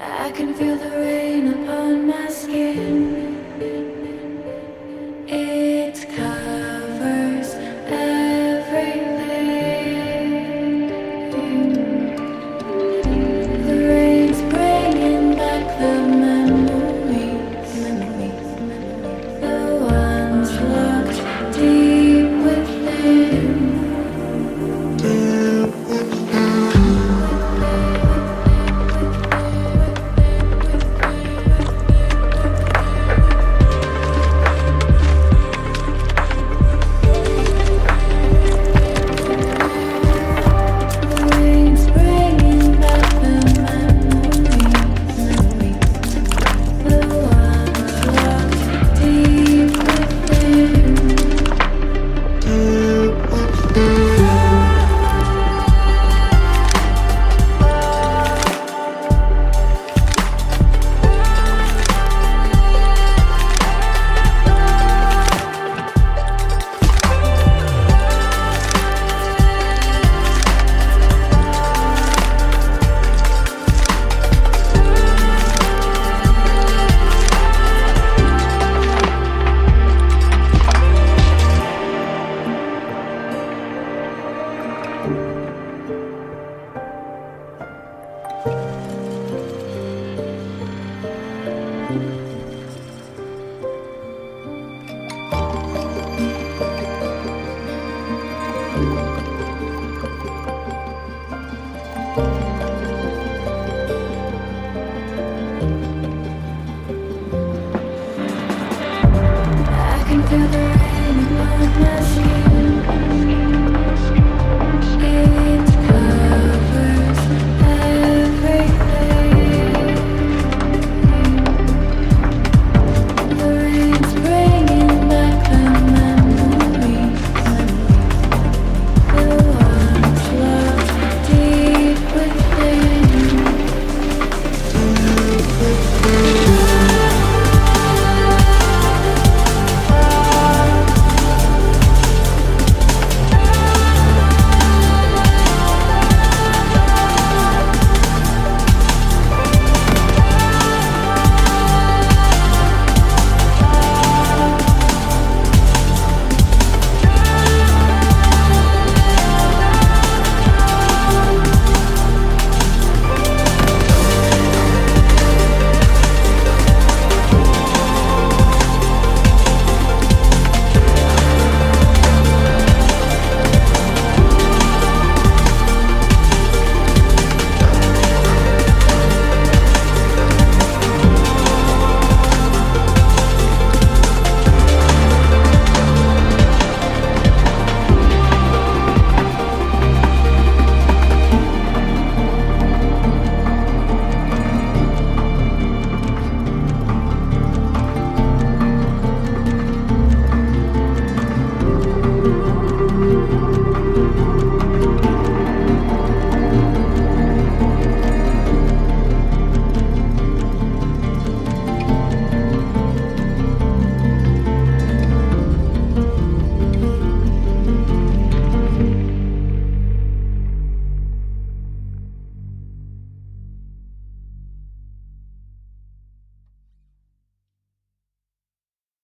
I can feel the rain upon my skin.